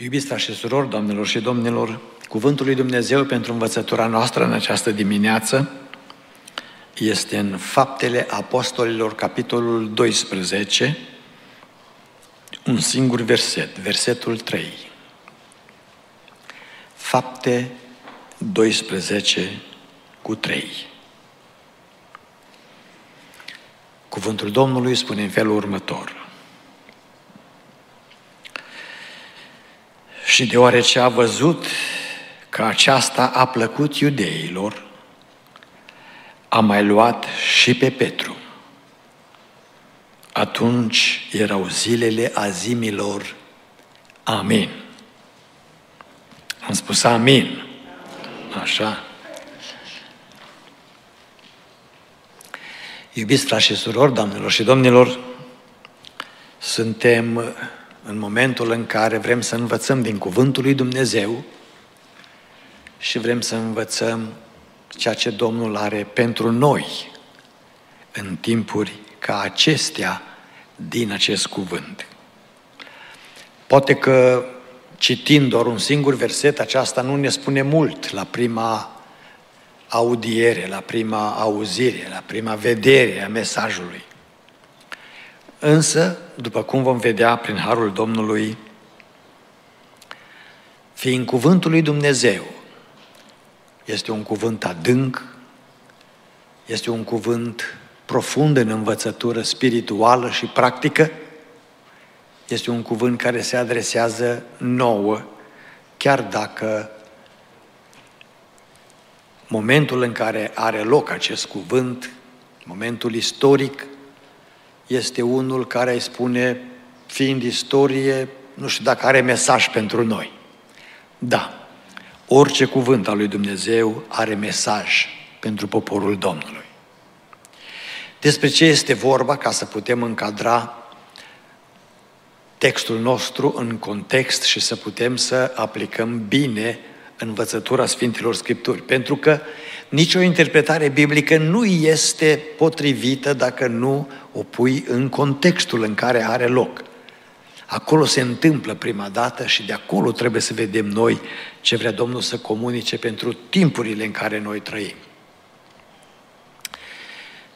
Iubiți frați și surori, doamnelor și domnilor, Cuvântul lui Dumnezeu pentru învățătura noastră în această dimineață este în Faptele Apostolilor, capitolul 12, un singur verset, versetul 3. Fapte 12 cu 3. Cuvântul Domnului spune în felul următor. Și deoarece a văzut că aceasta a plăcut iudeilor, a mai luat și pe Petru. Atunci erau zilele azimilor. Amin. Am spus amin. Așa. Iubiți frați și surori, doamnelor și domnilor, suntem în momentul în care vrem să învățăm din Cuvântul lui Dumnezeu și vrem să învățăm ceea ce Domnul are pentru noi în timpuri ca acestea din acest cuvânt. Poate că citind doar un singur verset, aceasta nu ne spune mult la prima audiere, la prima auzire, la prima vedere a mesajului. Însă, după cum vom vedea prin Harul Domnului, fiind cuvântul lui Dumnezeu, este un cuvânt adânc, este un cuvânt profund în învățătură spirituală și practică, este un cuvânt care se adresează nouă, chiar dacă momentul în care are loc acest cuvânt, momentul istoric, este unul care îi spune, fiind istorie, nu știu dacă are mesaj pentru noi. Da, orice cuvânt al lui Dumnezeu are mesaj pentru poporul Domnului. Despre ce este vorba ca să putem încadra textul nostru în context și să putem să aplicăm bine învățătura Sfintilor Scripturi. Pentru că nicio interpretare biblică nu este potrivită dacă nu o pui în contextul în care are loc. Acolo se întâmplă prima dată și de acolo trebuie să vedem noi ce vrea Domnul să comunice pentru timpurile în care noi trăim.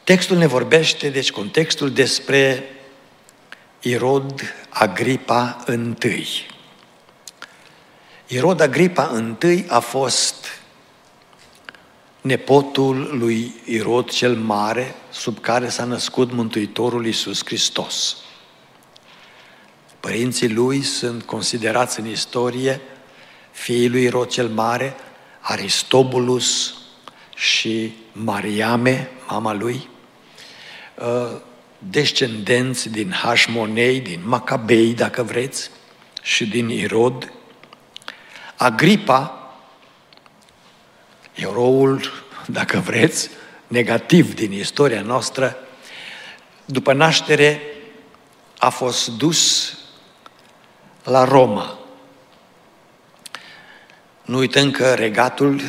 Textul ne vorbește, deci contextul despre Irod Agripa I. Irod Agripa I a fost nepotul lui Irod cel Mare, sub care s-a născut Mântuitorul Iisus Hristos. Părinții lui sunt considerați în istorie fiii lui Irod cel Mare, Aristobulus și Mariame, mama lui, ă, descendenți din Hașmonei, din Macabei, dacă vreți, și din Irod. Agripa, eroul, dacă vreți, negativ din istoria noastră, după naștere a fost dus la Roma. Nu uităm că regatul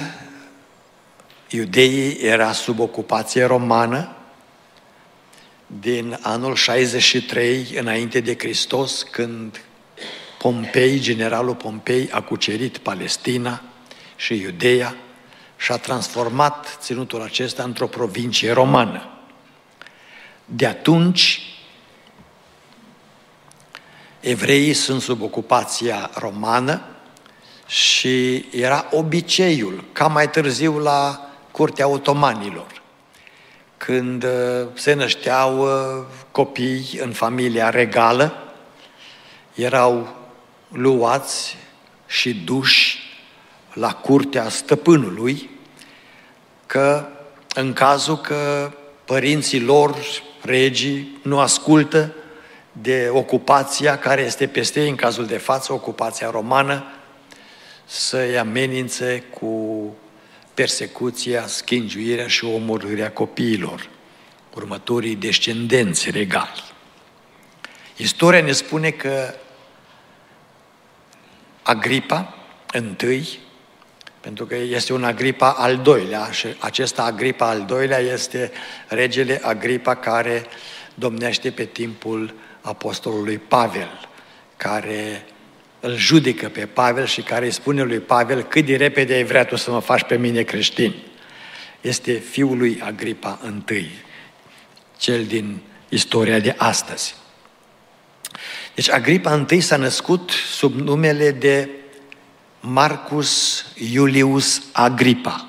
iudeii era sub ocupație romană din anul 63 înainte de Hristos, când Pompei, generalul Pompei, a cucerit Palestina și Iudeea și a transformat ținutul acesta într-o provincie romană. De atunci, evreii sunt sub ocupația romană și era obiceiul, ca mai târziu la curtea otomanilor, când uh, se nășteau uh, copii în familia regală, erau luați și duși la curtea stăpânului, că în cazul că părinții lor, regii, nu ascultă de ocupația care este peste ei, în cazul de față, ocupația romană, să-i amenințe cu persecuția, schingiuirea și omorârea copiilor, următorii descendenți regali. Istoria ne spune că Agripa, întâi, pentru că este un Agripa al doilea și acesta Agripa al doilea este regele Agripa care domnește pe timpul apostolului Pavel, care îl judecă pe Pavel și care îi spune lui Pavel cât de repede ai vrea tu să mă faci pe mine creștin. Este fiul lui Agripa I, cel din istoria de astăzi. Deci Agripa I s-a născut sub numele de Marcus Iulius Agripa.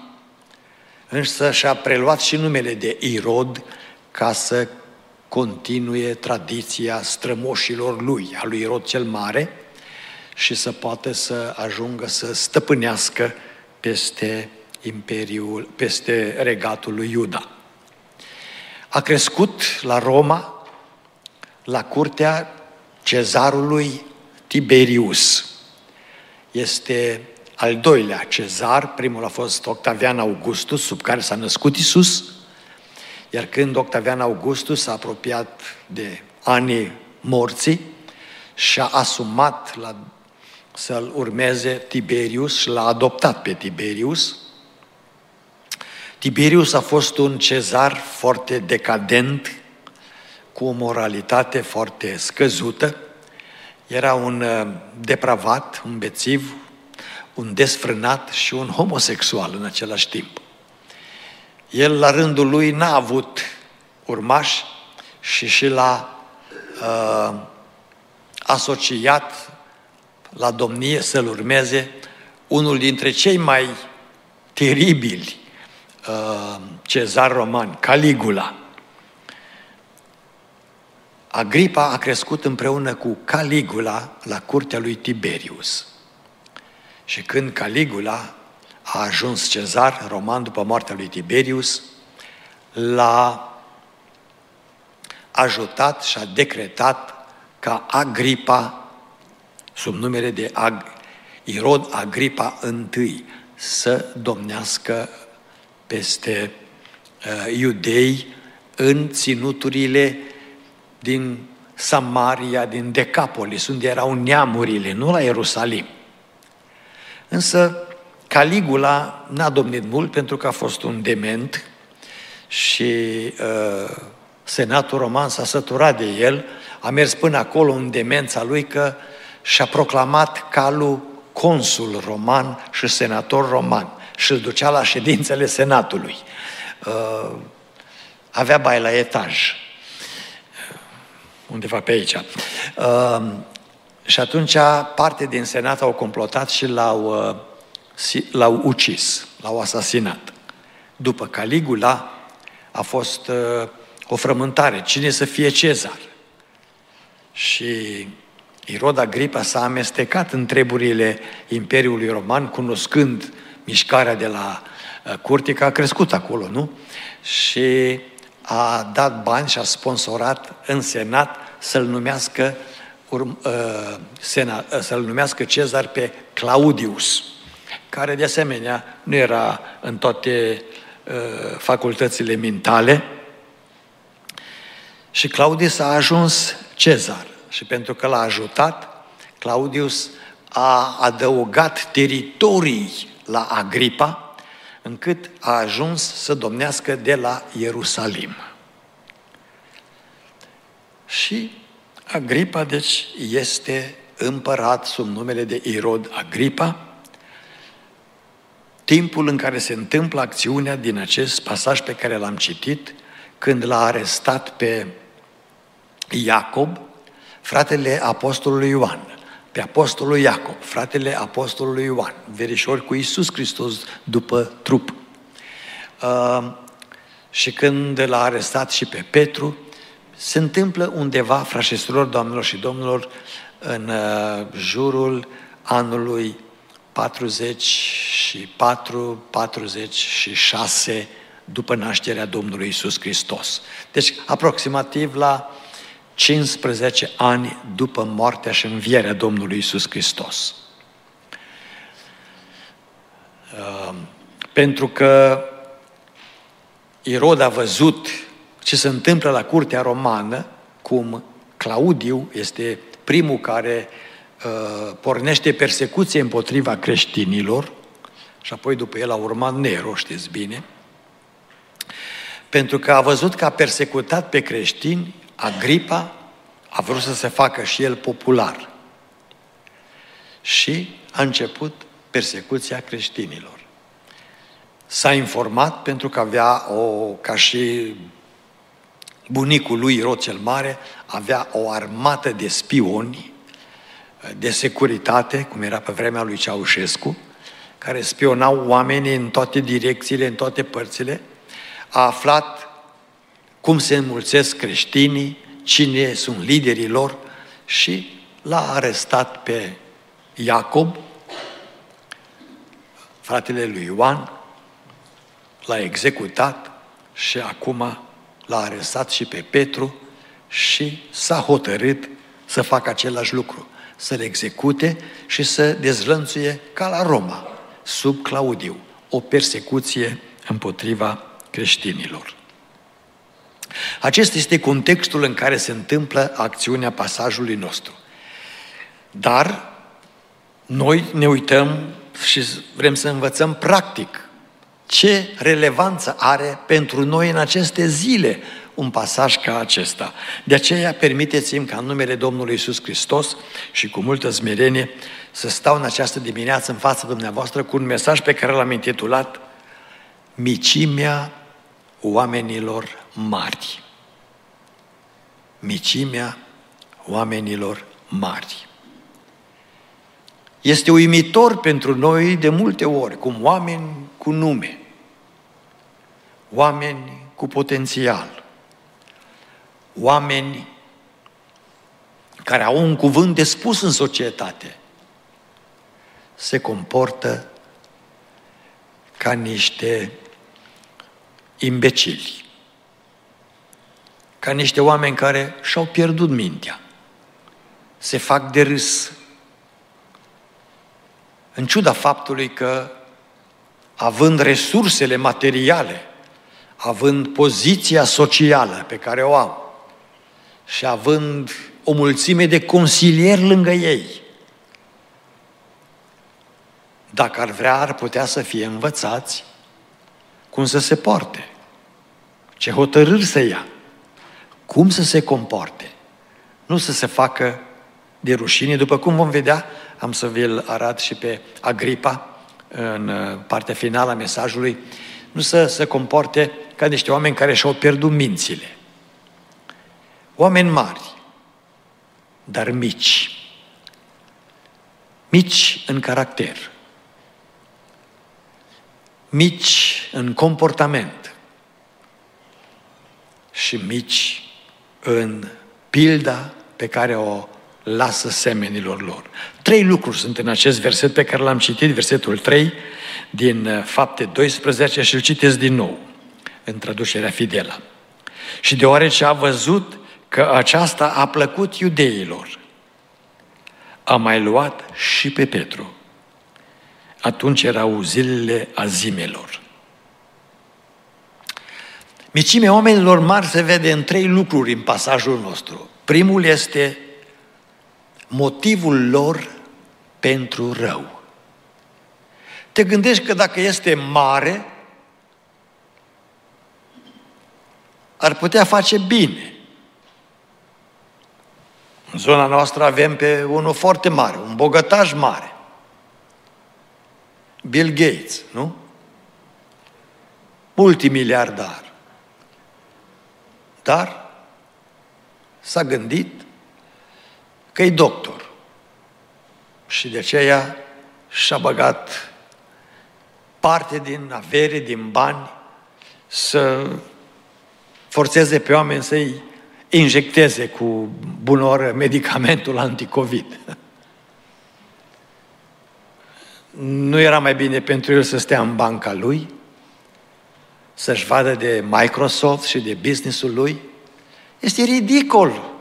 Însă și-a preluat și numele de Irod ca să continue tradiția strămoșilor lui, a lui Irod cel Mare, și să poată să ajungă să stăpânească peste imperiul, peste regatul lui Iuda. A crescut la Roma, la curtea cezarului Tiberius. Este al doilea cezar, primul a fost Octavian Augustus, sub care s-a născut Isus, iar când Octavian Augustus s-a apropiat de anii morții și a asumat la, să-l urmeze Tiberius și l-a adoptat pe Tiberius, Tiberius a fost un cezar foarte decadent, cu o moralitate foarte scăzută, era un uh, depravat, un bețiv, un desfrânat și un homosexual în același timp. El, la rândul lui, n-a avut urmași și și l-a uh, asociat la domnie să-l urmeze unul dintre cei mai teribili uh, cezar roman, Caligula. Agripa a crescut împreună cu Caligula la curtea lui Tiberius. Și când Caligula a ajuns cezar roman după moartea lui Tiberius, l-a ajutat și a decretat ca Agripa, sub numele de Ag- Irod Agripa I, să domnească peste uh, iudei în ținuturile din Samaria, din Decapolis, unde erau neamurile, nu la Ierusalim. Însă Caligula n-a domnit mult pentru că a fost un dement și uh, senatul roman s-a săturat de el, a mers până acolo în demența lui că și-a proclamat calul consul roman și senator roman și îl ducea la ședințele senatului. Uh, avea bai la etaj undeva pe aici. Uh, și atunci parte din senat au complotat și l-au, uh, l-au ucis, l-au asasinat. După Caligula a fost uh, o frământare, cine să fie cezar. Și Irod Agripa s-a amestecat în treburile Imperiului Roman, cunoscând mișcarea de la uh, curte, că a crescut acolo, nu? Și a dat bani și a sponsorat în Senat să-l numească, urm, uh, sena, uh, să-l numească Cezar pe Claudius, care de asemenea nu era în toate uh, facultățile mentale. Și Claudius a ajuns Cezar și pentru că l-a ajutat, Claudius a adăugat teritorii la Agripa, încât a ajuns să domnească de la Ierusalim. Și Agripa, deci, este împărat sub numele de Irod Agripa, timpul în care se întâmplă acțiunea din acest pasaj pe care l-am citit, când l-a arestat pe Iacob, fratele apostolului Ioan pe apostolul Iacob, fratele apostolului Ioan, verișor cu Isus Hristos după trup. Uh, și când l-a arestat și pe Petru, se întâmplă undeva, frașesurilor, doamnelor și domnilor, în uh, jurul anului 44, 46 după nașterea Domnului Isus Hristos. Deci, aproximativ la 15 ani după moartea și învierea Domnului Isus Hristos. Ehm, pentru că Irod a văzut ce se întâmplă la curtea romană, cum Claudiu este primul care uh, pornește persecuție împotriva creștinilor, și apoi după el a urmat Nero, știți bine, pentru că a văzut că a persecutat pe creștini Agripa a vrut să se facă și el popular. și a început persecuția creștinilor. S-a informat pentru că avea o, ca și bunicul lui Rod cel Mare, avea o armată de spioni, de securitate, cum era pe vremea lui Ceaușescu, care spionau oamenii în toate direcțiile, în toate părțile, a aflat cum se înmulțesc creștinii, cine sunt liderii lor și l-a arestat pe Iacob, fratele lui Ioan, l-a executat și acum l-a arestat și pe Petru și s-a hotărât să facă același lucru, să-l execute și să dezlănțuie ca la Roma, sub Claudiu, o persecuție împotriva creștinilor. Acesta este contextul în care se întâmplă acțiunea pasajului nostru. Dar noi ne uităm și vrem să învățăm practic ce relevanță are pentru noi în aceste zile un pasaj ca acesta. De aceea, permiteți-mi ca în numele Domnului Isus Hristos și cu multă smerenie să stau în această dimineață în fața dumneavoastră cu un mesaj pe care l-am intitulat Micimea oamenilor mari. Micimea oamenilor mari. Este uimitor pentru noi de multe ori, cum oameni cu nume, oameni cu potențial, oameni care au un cuvânt de spus în societate, se comportă ca niște imbecili, ca niște oameni care și-au pierdut mintea, se fac de râs, în ciuda faptului că, având resursele materiale, având poziția socială pe care o au și având o mulțime de consilieri lângă ei, dacă ar vrea, ar putea să fie învățați cum să se poarte, ce hotărâri să ia, cum să se comporte, nu să se facă de rușine, după cum vom vedea, am să vi-l arăt și pe Agripa în uh, partea finală a mesajului, nu să se comporte ca niște oameni care și-au pierdut mințile. Oameni mari, dar mici. Mici în caracter. Mici în comportament. Și mici în pilda pe care o lasă semenilor lor. Trei lucruri sunt în acest verset pe care l-am citit, versetul 3 din uh, Fapte 12 și îl citesc din nou în traducerea fidelă. Și deoarece a văzut că aceasta a plăcut iudeilor, a mai luat și pe Petru. Atunci erau zilele azimelor. Micimea oamenilor mari se vede în trei lucruri în pasajul nostru. Primul este motivul lor pentru rău. Te gândești că dacă este mare, ar putea face bine. În zona noastră avem pe unul foarte mare, un bogătaș mare. Bill Gates, nu? Multimiliardar. Dar s-a gândit că e doctor. Și de aceea și-a băgat parte din avere, din bani, să forțeze pe oameni să-i injecteze cu bună medicamentul anticovid. Nu era mai bine pentru el să stea în banca lui, să-și vadă de Microsoft și de businessul lui? Este ridicol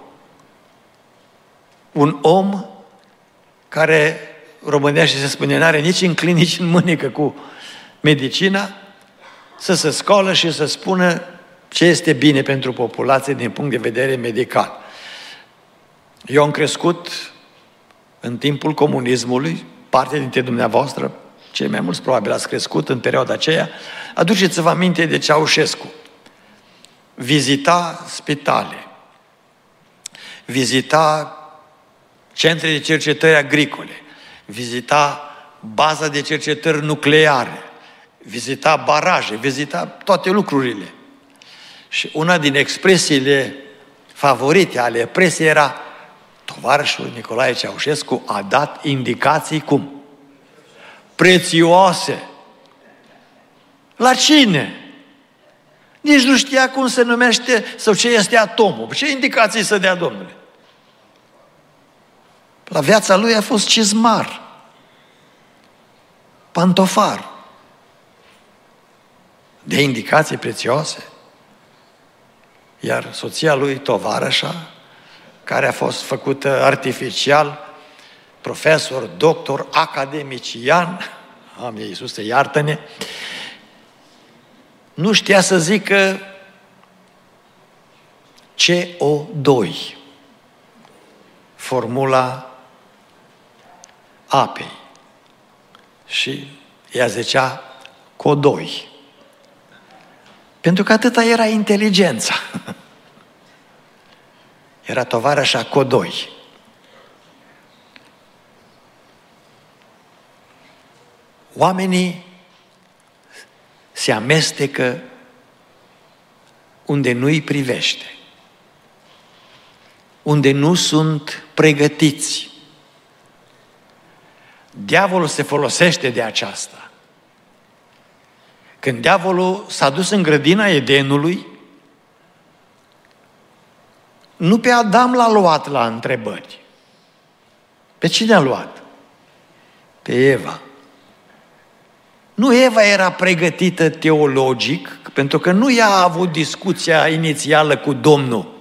un om care românește se spune, n-are nici în clinici în mânică cu medicina, să se scoală și să spună ce este bine pentru populație din punct de vedere medical. Eu am crescut în timpul comunismului, parte dintre dumneavoastră, cei mai mulți probabil ați crescut în perioada aceea, aduceți-vă aminte de Ceaușescu. Vizita spitale, vizita centre de cercetări agricole, vizita baza de cercetări nucleare, vizita baraje, vizita toate lucrurile. Și una din expresiile favorite ale presei era tovarășul Nicolae Ceaușescu a dat indicații cum? Prețioase. La cine? Nici nu știa cum se numește sau ce este atomul. Ce indicații să dea Domnule? La viața lui a fost cizmar, pantofar, de indicații prețioase. Iar soția lui, tovarășa, care a fost făcută artificial, profesor, doctor, academician, am Iisus, iartă-ne, nu știa să zică CO2, formula apei. Și ea zicea codoi. Pentru că atâta era inteligența. Era tovarășa Codoi. Oamenii se amestecă unde nu îi privește, unde nu sunt pregătiți. Diavolul se folosește de aceasta. Când diavolul s-a dus în grădina Edenului, nu pe Adam l-a luat la întrebări. Pe cine a luat? Pe Eva. Nu Eva era pregătită teologic, pentru că nu ea a avut discuția inițială cu Domnul.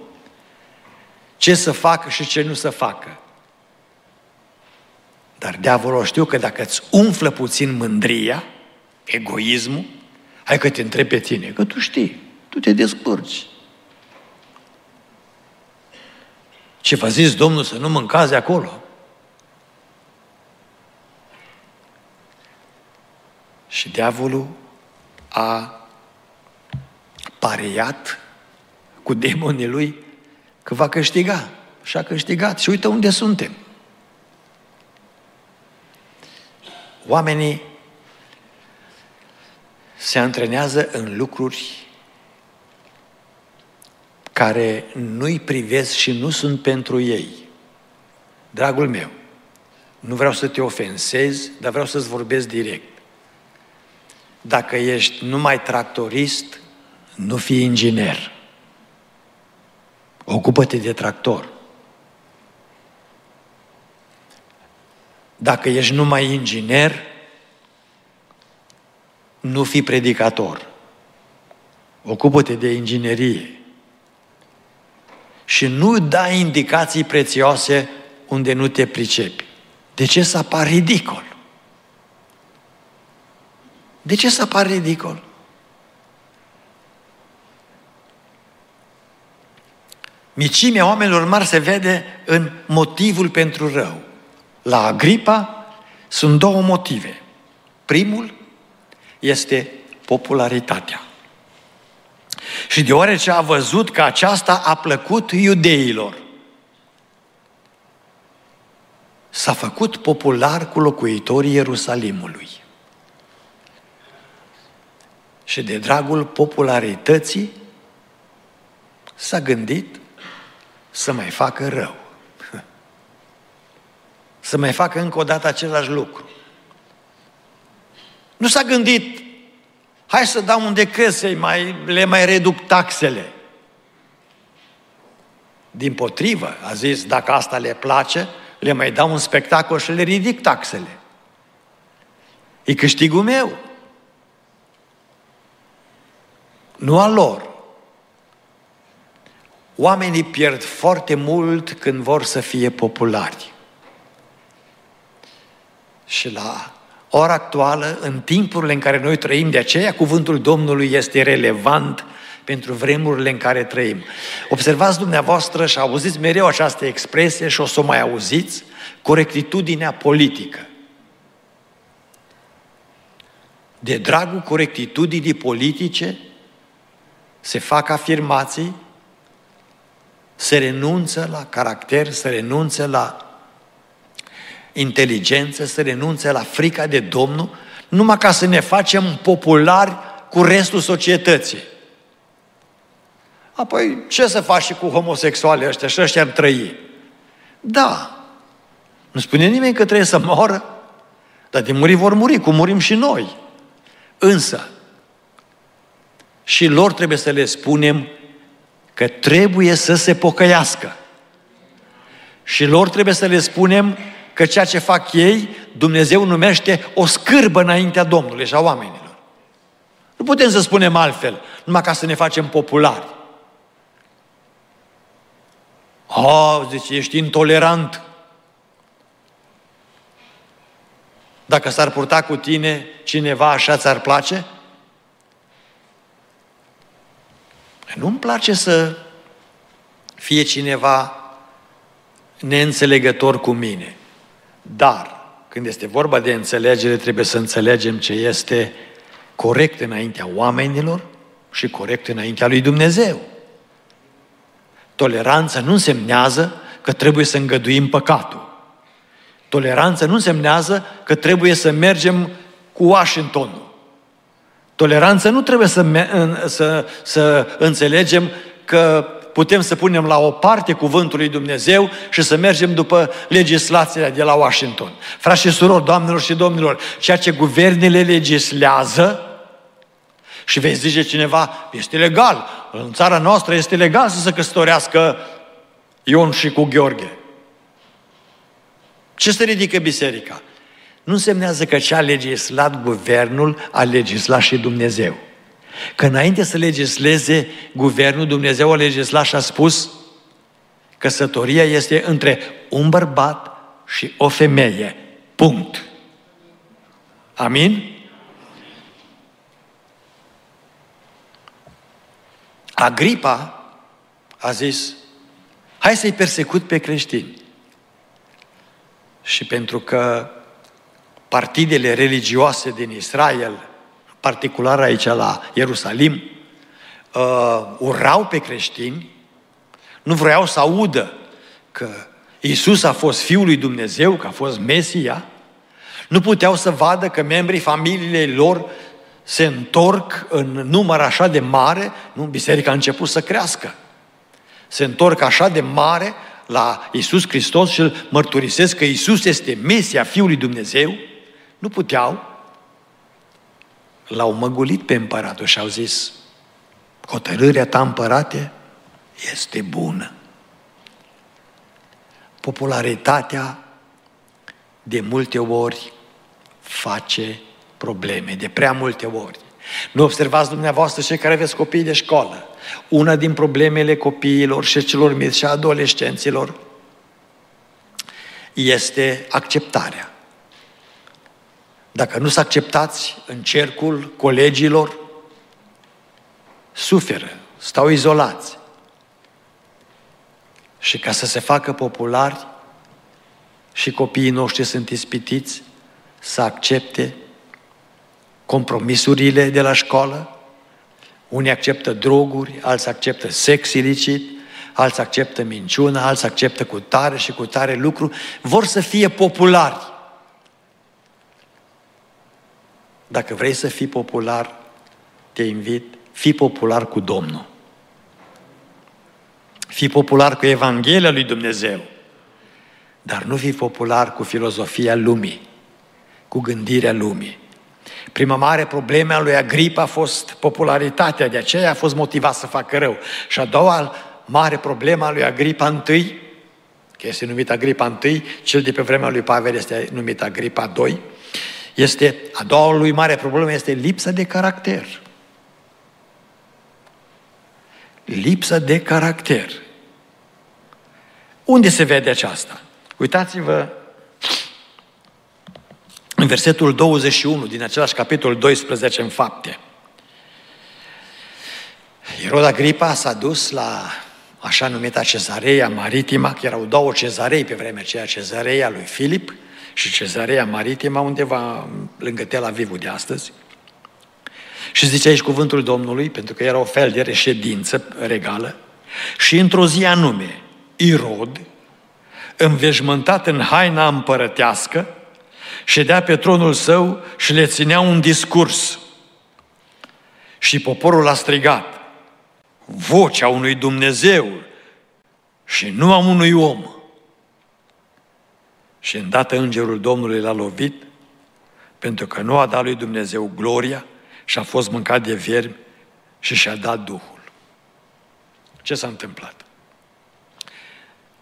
Ce să facă și ce nu să facă. Dar diavolul știu că dacă îți umflă puțin mândria, egoismul, hai că te întreb pe tine, că tu știi, tu te descurci. Ce v-a zis Domnul să nu mâncați acolo? Și diavolul a pariat cu demonii lui că va câștiga. Și a câștigat. Și uite unde suntem. Oamenii se antrenează în lucruri care nu-i privesc și nu sunt pentru ei. Dragul meu, nu vreau să te ofensez, dar vreau să-ți vorbesc direct. Dacă ești numai tractorist, nu fii inginer. Ocupă-te de tractor. Dacă ești numai inginer, nu fi predicator. Ocupă-te de inginerie și nu da indicații prețioase unde nu te pricepi. De ce să apar ridicol? De ce să apar ridicol? Micimea oamenilor mari se vede în motivul pentru rău. La Agripa sunt două motive. Primul este popularitatea. Și deoarece a văzut că aceasta a plăcut iudeilor, s-a făcut popular cu locuitorii Ierusalimului. Și de dragul popularității s-a gândit să mai facă rău. Să mai facă încă o dată același lucru. Nu s-a gândit Hai să dau un decret să mai, le mai reduc taxele. Din potrivă, a zis, dacă asta le place, le mai dau un spectacol și le ridic taxele. E câștigul meu. Nu al lor. Oamenii pierd foarte mult când vor să fie populari. Și la ora actuală, în timpurile în care noi trăim, de aceea cuvântul Domnului este relevant pentru vremurile în care trăim. Observați dumneavoastră și auziți mereu această expresie și o să o mai auziți, corectitudinea politică. De dragul corectitudinii politice se fac afirmații, se renunță la caracter, se renunță la inteligență, să renunțe la frica de Domnul, numai ca să ne facem populari cu restul societății. Apoi, ce să faci și cu homosexualii ăștia? Și ăștia ar trăi. Da. Nu spune nimeni că trebuie să moară, dar de muri vor muri, cum murim și noi. Însă, și lor trebuie să le spunem că trebuie să se pocăiască. Și lor trebuie să le spunem că ceea ce fac ei, Dumnezeu numește o scârbă înaintea Domnului și a oamenilor. Nu putem să spunem altfel, numai ca să ne facem populari. A, zice, ești intolerant. Dacă s-ar purta cu tine cineva așa ți-ar place? Nu-mi place să fie cineva neînțelegător cu mine. Dar, când este vorba de înțelegere, trebuie să înțelegem ce este corect înaintea oamenilor și corect înaintea lui Dumnezeu. Toleranța nu însemnează că trebuie să îngăduim păcatul. Toleranța nu însemnează că trebuie să mergem cu Washingtonul. Toleranța nu trebuie să, să, să înțelegem că putem să punem la o parte cuvântul lui Dumnezeu și să mergem după legislația de la Washington. Frați și surori, doamnelor și domnilor, ceea ce guvernele legislează, și veți zice cineva, este legal, în țara noastră este legal să se căsătorească Ion și cu Gheorghe. Ce se ridică biserica? Nu însemnează că ce a legislat guvernul, a legislat și Dumnezeu. Că înainte să legisleze guvernul, Dumnezeu a legislat și a spus căsătoria este între un bărbat și o femeie. Punct. Amin? Agripa a zis, hai să-i persecut pe creștini. Și pentru că partidele religioase din Israel, particular aici la Ierusalim, uh, urau pe creștini, nu vreau să audă că Isus a fost Fiul lui Dumnezeu, că a fost Mesia, nu puteau să vadă că membrii familiei lor se întorc în număr așa de mare, nu, biserica a început să crească. Se întorc așa de mare la Isus Hristos și îl mărturisesc că Isus este Mesia Fiul lui Dumnezeu, nu puteau, l-au măgulit pe împăratul și au zis, hotărârea ta împărate este bună. Popularitatea de multe ori face probleme, de prea multe ori. Nu observați dumneavoastră cei care aveți copii de școală. Una din problemele copiilor și celor mici și adolescenților este acceptarea. Dacă nu s acceptați în cercul colegilor, suferă, stau izolați. Și ca să se facă populari, și copiii noștri sunt ispitiți să accepte compromisurile de la școală, unii acceptă droguri, alții acceptă sex ilicit, alții acceptă minciună, alții acceptă cu tare și cu tare lucru, vor să fie populari. Dacă vrei să fii popular, te invit, fii popular cu Domnul. Fii popular cu Evanghelia lui Dumnezeu. Dar nu fii popular cu filozofia lumii, cu gândirea lumii. Prima mare problemă a lui Agripa a fost popularitatea, de aceea a fost motivat să facă rău. Și a doua mare problemă a lui Agripa întâi, că este numit Agripa întâi, cel de pe vremea lui Pavel este numit Agripa 2, este, a doua lui mare problemă este lipsa de caracter. Lipsa de caracter. Unde se vede aceasta? Uitați-vă în versetul 21 din același capitol 12 în fapte. Irod Agripa s-a dus la așa numita cezarea maritima, că erau două cezarei pe vremea aceea, cezarea lui Filip și cezarea maritima undeva lângă Tel Avivul de astăzi. Și zice aici cuvântul Domnului, pentru că era o fel de reședință regală, și într-o zi anume, Irod, înveșmântat în haina împărătească, ședea pe tronul său și le ținea un discurs. Și poporul a strigat, vocea unui Dumnezeu și nu a unui om. Și îndată îngerul Domnului l-a lovit, pentru că nu a dat lui Dumnezeu gloria și a fost mâncat de viermi și și-a dat Duhul. Ce s-a întâmplat?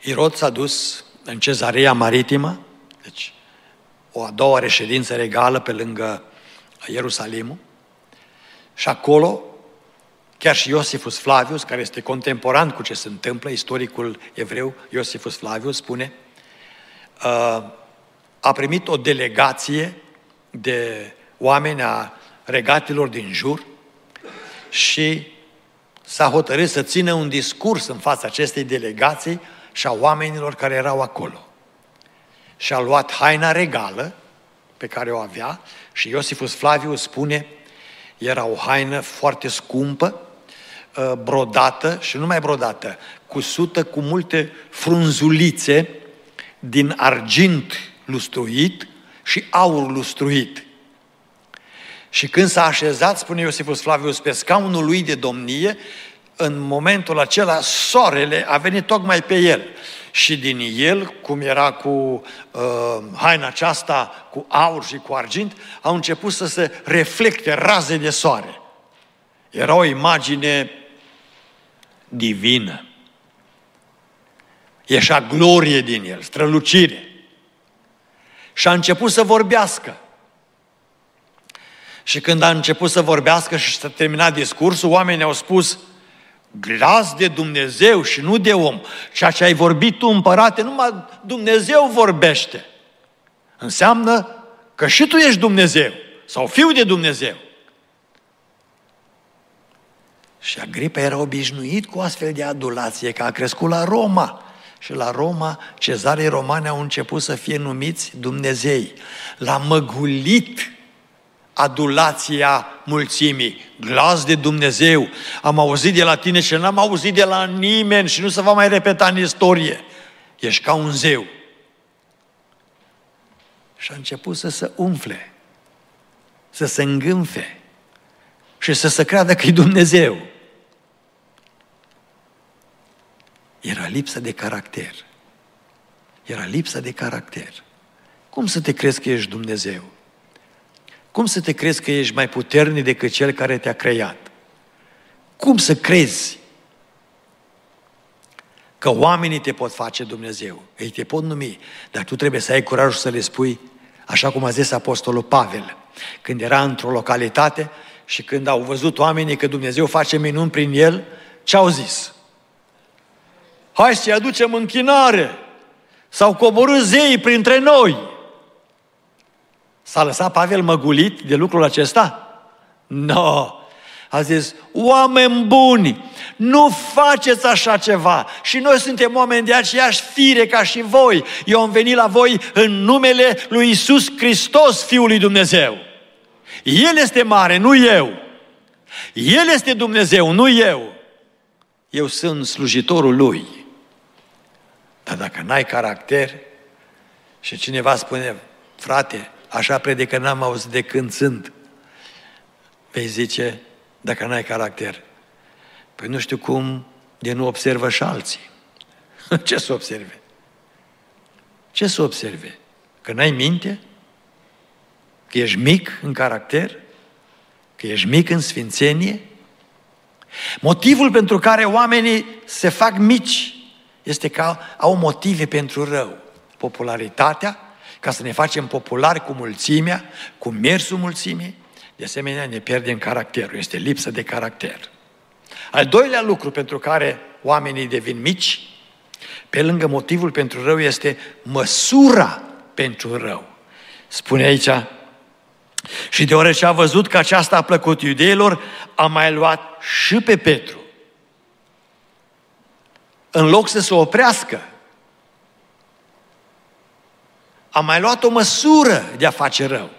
Irod s-a dus în cezarea maritimă, deci o a doua reședință regală pe lângă Ierusalimul, și acolo, chiar și Iosifus Flavius, care este contemporan cu ce se întâmplă, istoricul evreu Iosifus Flavius spune, uh, a primit o delegație de oameni a regatilor din jur și s-a hotărât să țină un discurs în fața acestei delegații și a oamenilor care erau acolo. Și a luat haina regală pe care o avea și Iosifus Flaviu spune, era o haină foarte scumpă, uh, brodată și nu mai brodată, cusută cu multe frunzulițe din argint lustruit și aur lustruit. Și când s-a așezat, spune Iosifus Flavius, pe scaunul lui de domnie, în momentul acela, soarele a venit tocmai pe el. Și din el, cum era cu uh, haina aceasta, cu aur și cu argint, au început să se reflecte raze de soare. Era o imagine divină. Ieșea glorie din el, strălucire. Și a început să vorbească. Și când a început să vorbească și s-a terminat discursul, oamenii au spus, glas de Dumnezeu și nu de om. Ceea ce ai vorbit tu, împărate, numai Dumnezeu vorbește. Înseamnă că și tu ești Dumnezeu sau fiu de Dumnezeu. Și Agripa era obișnuit cu astfel de adulație, că a crescut la Roma. Și la Roma, cezarii romani au început să fie numiți Dumnezei. L-a măgulit adulația mulțimii, glas de Dumnezeu. Am auzit de la tine și n-am auzit de la nimeni și nu se va mai repeta în istorie. Ești ca un zeu. Și a început să se umfle, să se îngânfe și să se creadă că e Dumnezeu. Era lipsă de caracter. Era lipsă de caracter. Cum să te crezi că ești Dumnezeu? Cum să te crezi că ești mai puternic decât Cel care te-a creat? Cum să crezi că oamenii te pot face Dumnezeu? Ei te pot numi, dar tu trebuie să ai curajul să le spui, așa cum a zis Apostolul Pavel, când era într-o localitate și când au văzut oamenii că Dumnezeu face minuni prin el, ce au zis? Hai să-i aducem închinare! S-au coborât zei printre noi! S-a lăsat Pavel măgulit de lucrul acesta? Nu! No. A zis, oameni buni, nu faceți așa ceva. Și noi suntem oameni de aceeași fire ca și voi. Eu am venit la voi în numele lui Isus Hristos, Fiul lui Dumnezeu. El este mare, nu eu. El este Dumnezeu, nu eu. Eu sunt slujitorul Lui. Dar dacă n-ai caracter și cineva spune, frate, așa predică n-am auzit de când sunt. Vei zice, dacă n-ai caracter. Păi nu știu cum de nu observă și alții. Ce să observe? Ce să observe? Că n-ai minte? Că ești mic în caracter? Că ești mic în sfințenie? Motivul pentru care oamenii se fac mici este că au motive pentru rău. Popularitatea, ca să ne facem populari cu mulțimea, cu mersul mulțimii, de asemenea ne pierdem caracterul, este lipsă de caracter. Al doilea lucru pentru care oamenii devin mici, pe lângă motivul pentru rău, este măsura pentru rău. Spune aici, și deoarece a văzut că aceasta a plăcut iudeilor, a mai luat și pe Petru. În loc să se oprească, a mai luat o măsură de a face rău.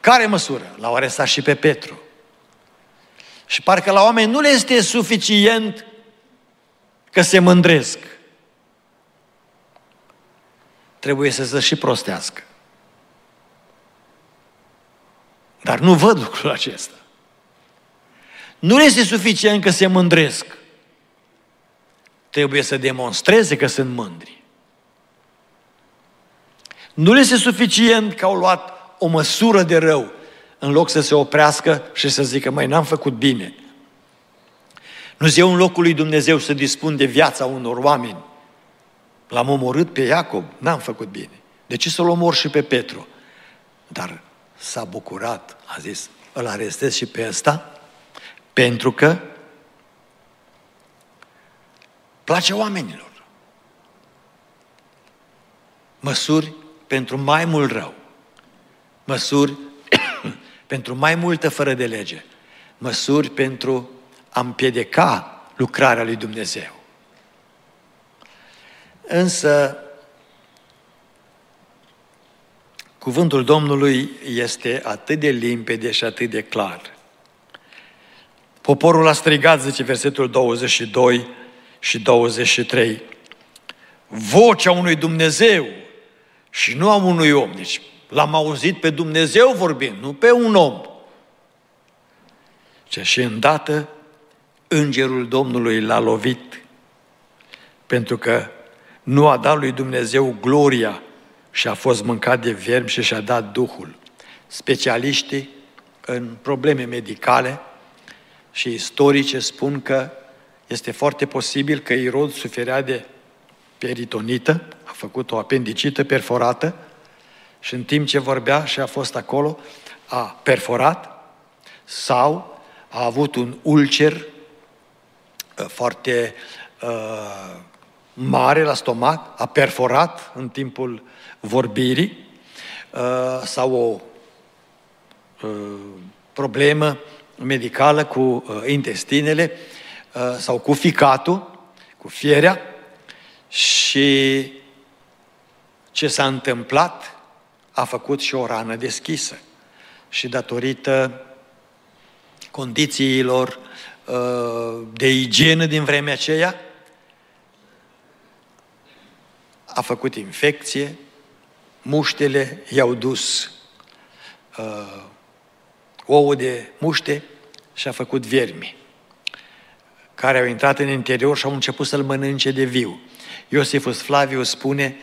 Care măsură? L-au arestat și pe Petru. Și parcă la oameni nu le este suficient că se mândresc. trebuie să se și prostească. Dar nu văd lucrul acesta. Nu este suficient că se mândresc. Trebuie să demonstreze că sunt mândri. Nu le este suficient că au luat o măsură de rău, în loc să se oprească și să zică, mai n-am făcut bine. Nu zice în locul lui Dumnezeu să dispun de viața unor oameni. L-am omorât pe Iacob, n-am făcut bine. De ce să-l omor și pe Petru? Dar s-a bucurat, a zis, îl arestez și pe ăsta, pentru că place oamenilor. Măsuri pentru mai mult rău. Măsuri pentru mai multă fără de lege. Măsuri pentru a împiedica lucrarea lui Dumnezeu. Însă, cuvântul Domnului este atât de limpede și atât de clar. Poporul a strigat, zice versetul 22 și 23, vocea unui Dumnezeu și nu a unui om. Deci l-am auzit pe Dumnezeu vorbind, nu pe un om. Ce și îndată îngerul Domnului l-a lovit pentru că nu a dat lui Dumnezeu gloria și a fost mâncat de viermi și și-a dat Duhul. Specialiștii în probleme medicale și istorice spun că este foarte posibil că Irod suferea de peritonită, a făcut o apendicită perforată și în timp ce vorbea și a fost acolo, a perforat sau a avut un ulcer uh, foarte uh, mare la stomac, a perforat în timpul vorbirii uh, sau o uh, problemă medicală cu uh, intestinele uh, sau cu ficatul, cu fierea și ce s-a întâmplat a făcut și o rană deschisă. Și datorită condițiilor uh, de igienă din vremea aceea, a făcut infecție, muștele i-au dus uh, ouă de muște și a făcut viermi, care au intrat în interior și au început să-l mănânce de viu. Iosifus Flavius spune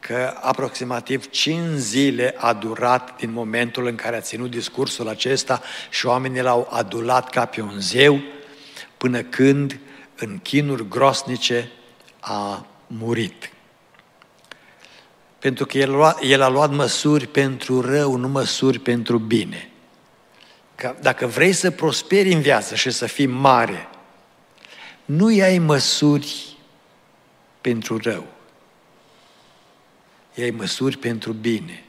că aproximativ 5 zile a durat din momentul în care a ținut discursul acesta și oamenii l-au adulat ca pe un zeu, până când, în chinuri grosnice, a murit. Pentru că el, lua, el a luat măsuri pentru rău, nu măsuri pentru bine. Că dacă vrei să prosperi în viață și să fii mare, nu iai măsuri pentru rău iei măsuri pentru bine.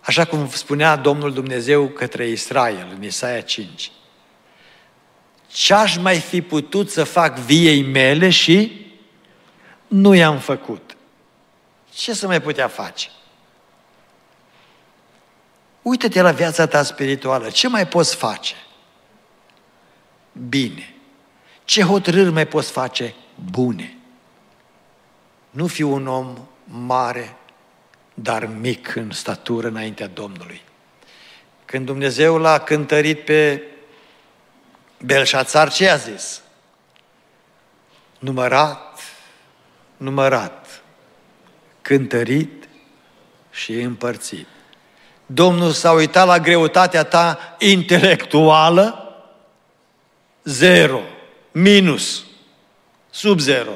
Așa cum spunea Domnul Dumnezeu către Israel în Isaia 5. Ce-aș mai fi putut să fac viei mele și nu i-am făcut? Ce să mai putea face? Uită-te la viața ta spirituală. Ce mai poți face? Bine. Ce hotărâri mai poți face? Bune. Nu fi un om mare, dar mic în statură înaintea Domnului. Când Dumnezeu l-a cântărit pe Belșațar, ce a zis? Numărat, numărat, cântărit și împărțit. Domnul s-a uitat la greutatea ta intelectuală, zero, minus, sub zero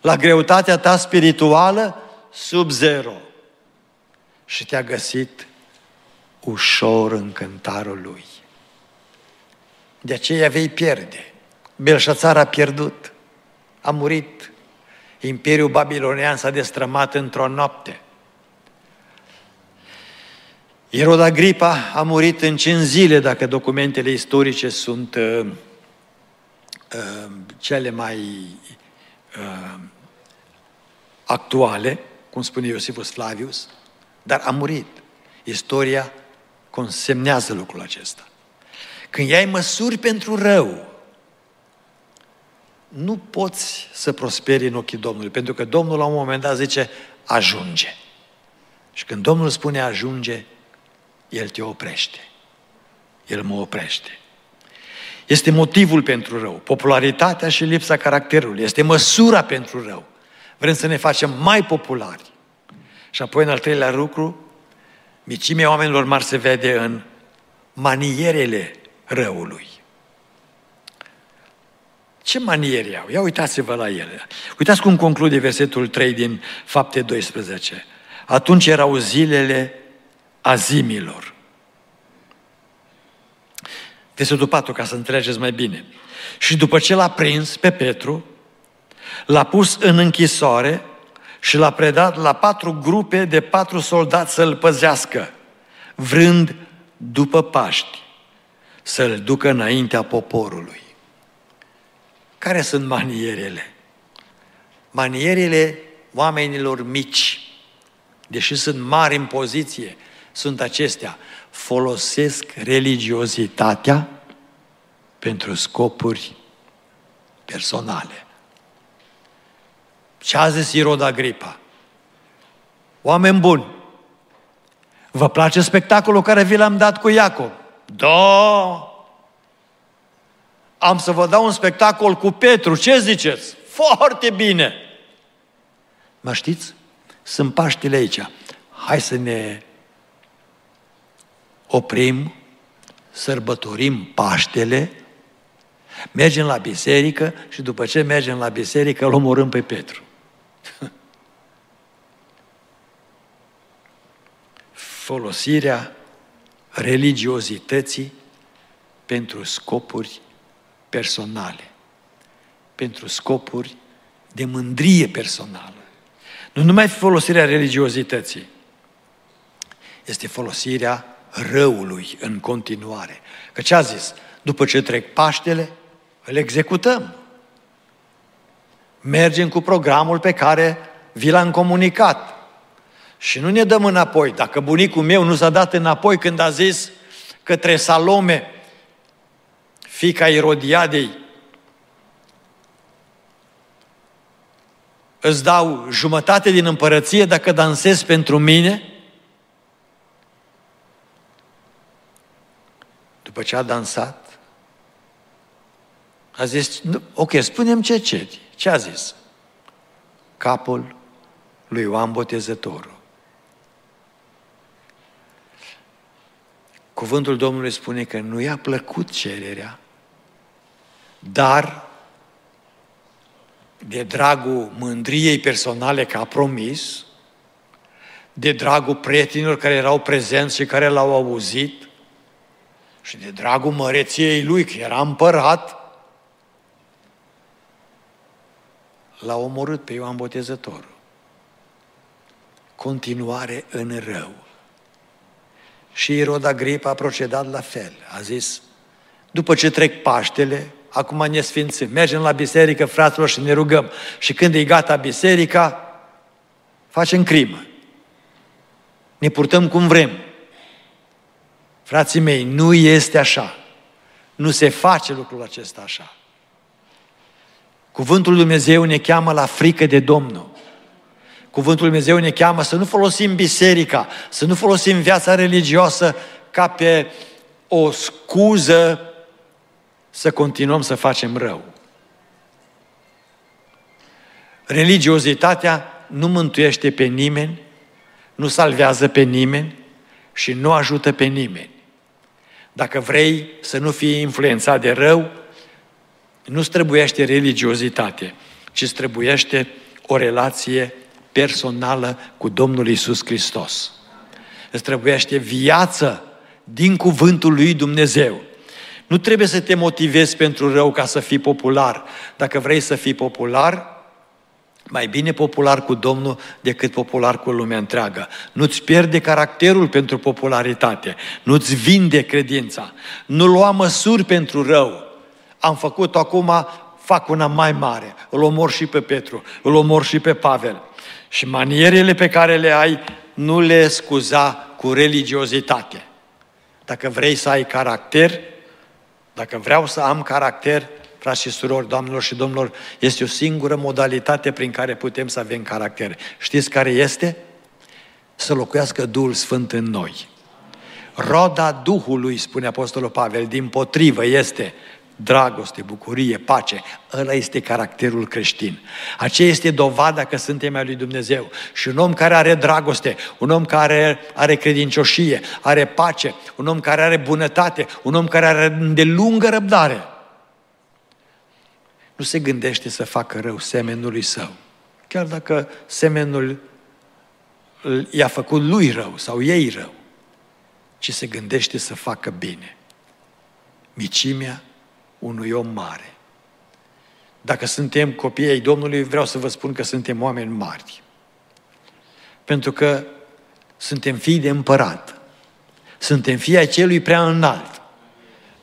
la greutatea ta spirituală sub zero. Și te-a găsit ușor în cântarul lui. De aceea vei pierde. Belșațar a pierdut. A murit. Imperiul babilonian s-a destrămat într-o noapte. Irod Agripa a murit în cinci zile, dacă documentele istorice sunt uh, uh, cele mai uh, actuale, cum spune Iosifus Flavius, dar a murit. Istoria consemnează lucrul acesta. Când iai măsuri pentru rău, nu poți să prosperi în ochii Domnului, pentru că Domnul la un moment dat zice, ajunge. Și când Domnul spune ajunge, El te oprește. El mă oprește. Este motivul pentru rău. Popularitatea și lipsa caracterului. Este măsura pentru rău. Vrem să ne facem mai populari. Și apoi, în al treilea lucru, micimea oamenilor mari se vede în manierele răului. Ce maniere au? Ia uitați-vă la ele. Uitați cum conclude versetul 3 din Fapte 12. Atunci erau zilele azimilor. Versetul 4, ca să înțelegeți mai bine. Și după ce l-a prins pe Petru, l-a pus în închisoare și l-a predat la patru grupe de patru soldați să-l păzească, vrând după Paști să-l ducă înaintea poporului. Care sunt manierele? Manierele oamenilor mici, deși sunt mari în poziție, sunt acestea. Folosesc religiozitatea pentru scopuri personale. Ce a zis Irod Agripa? Oameni buni, vă place spectacolul care vi l-am dat cu Iacob? Da! Am să vă dau un spectacol cu Petru, ce ziceți? Foarte bine! Mă știți? Sunt Paștile aici. Hai să ne oprim, sărbătorim Paștele, mergem la biserică și după ce mergem la biserică îl omorâm pe Petru. Folosirea religiozității pentru scopuri personale, pentru scopuri de mândrie personală. Nu numai folosirea religiozității, este folosirea răului în continuare. Că ce a zis? După ce trec Paștele, îl executăm. Mergem cu programul pe care vi l-am comunicat. Și nu ne dăm înapoi. Dacă bunicul meu nu s-a dat înapoi când a zis către Salome, fica Irodiadei, îți dau jumătate din împărăție dacă dansezi pentru mine, după ce a dansat, a zis, ok, spunem ce ceri. Ce a zis? Capul lui Ioan Botezătorul. Cuvântul Domnului spune că nu i-a plăcut cererea, dar de dragul mândriei personale că a promis, de dragul prietenilor care erau prezenți și care l-au auzit și de dragul măreției lui, că era împărat, l-a omorât pe Ioan Botezătorul. Continuare în rău. Și Irod Agripa a procedat la fel. A zis, după ce trec Paștele, acum ne sfințim, mergem la biserică, fraților, și ne rugăm. Și când e gata biserica, facem crimă. Ne purtăm cum vrem. Frații mei, nu este așa. Nu se face lucrul acesta așa. Cuvântul Lui Dumnezeu ne cheamă la frică de Domnul. Cuvântul Lui Dumnezeu ne cheamă să nu folosim biserica, să nu folosim viața religioasă ca pe o scuză să continuăm să facem rău. Religiozitatea nu mântuiește pe nimeni, nu salvează pe nimeni și nu ajută pe nimeni. Dacă vrei să nu fii influențat de rău, nu străbuiește religiozitate, ci străbuiește o relație personală cu Domnul Isus Hristos. Îți trebuiește viață din cuvântul lui Dumnezeu. Nu trebuie să te motivezi pentru rău ca să fii popular. Dacă vrei să fii popular, mai bine popular cu Domnul decât popular cu lumea întreagă. Nu-ți pierde caracterul pentru popularitate, nu-ți vinde credința, nu lua măsuri pentru rău. Am făcut acum, fac una mai mare, îl omor și pe Petru, îl omor și pe Pavel. Și manierele pe care le ai, nu le scuza cu religiozitate. Dacă vrei să ai caracter, dacă vreau să am caracter, frați și surori, doamnelor și domnilor, este o singură modalitate prin care putem să avem caracter. Știți care este? Să locuiască Duhul Sfânt în noi. Roda Duhului, spune Apostolul Pavel, din potrivă este dragoste, bucurie, pace. Ăla este caracterul creștin. Aceea este dovada că suntem ai lui Dumnezeu. Și un om care are dragoste, un om care are credincioșie, are pace, un om care are bunătate, un om care are de lungă răbdare, nu se gândește să facă rău semenului său. Chiar dacă semenul i-a făcut lui rău sau ei rău, ci se gândește să facă bine. Micimea unui om mare. Dacă suntem copii ai Domnului, vreau să vă spun că suntem oameni mari. Pentru că suntem fii de împărat. Suntem fii ai celui prea înalt.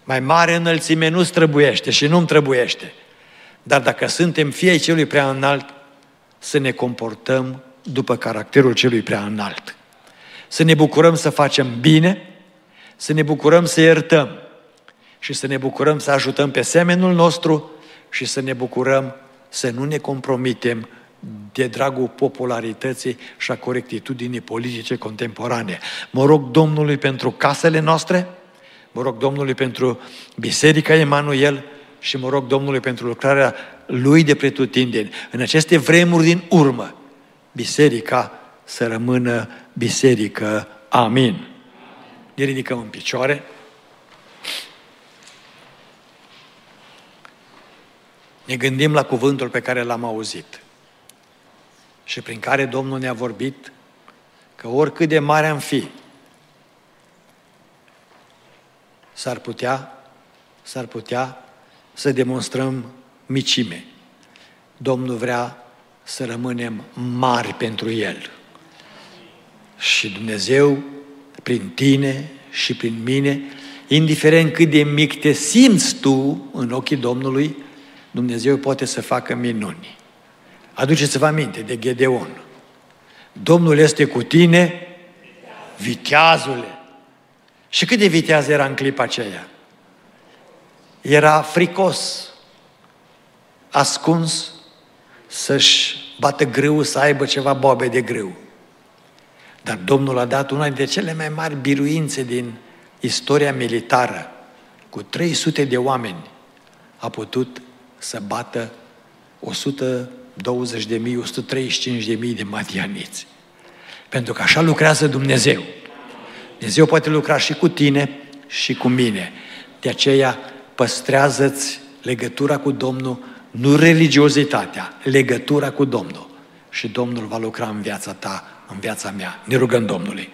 Mai mare înălțime nu străbuiește și nu-mi trăbuiește. Dar dacă suntem fii ai celui prea înalt, să ne comportăm după caracterul celui prea înalt. Să ne bucurăm să facem bine, să ne bucurăm să iertăm, și să ne bucurăm să ajutăm pe semenul nostru și să ne bucurăm să nu ne compromitem de dragul popularității și a corectitudinii politice contemporane. Mă rog Domnului pentru casele noastre, mă rog Domnului pentru Biserica Emanuel și mă rog Domnului pentru lucrarea Lui de pretutindeni. În aceste vremuri din urmă, Biserica să rămână biserică. Amin. Ne ridicăm în picioare. ne gândim la cuvântul pe care l-am auzit și prin care Domnul ne-a vorbit că oricât de mare am fi, s-ar putea, s-ar putea să demonstrăm micime. Domnul vrea să rămânem mari pentru El. Și Dumnezeu, prin tine și prin mine, indiferent cât de mic te simți tu în ochii Domnului, Dumnezeu poate să facă minuni. Aduceți-vă aminte de Gedeon. Domnul este cu tine, viteazule. Și cât de viteaz era în clipa aceea? Era fricos, ascuns, să-și bată grâu, să aibă ceva bobe de grâu. Dar Domnul a dat una dintre cele mai mari biruințe din istoria militară. Cu 300 de oameni a putut să bată 120 de mii, 135 de mii de madianiți. Pentru că așa lucrează Dumnezeu. Dumnezeu poate lucra și cu tine și cu mine. De aceea păstrează-ți legătura cu Domnul, nu religiozitatea, legătura cu Domnul. Și Domnul va lucra în viața ta, în viața mea. Ne rugăm Domnului.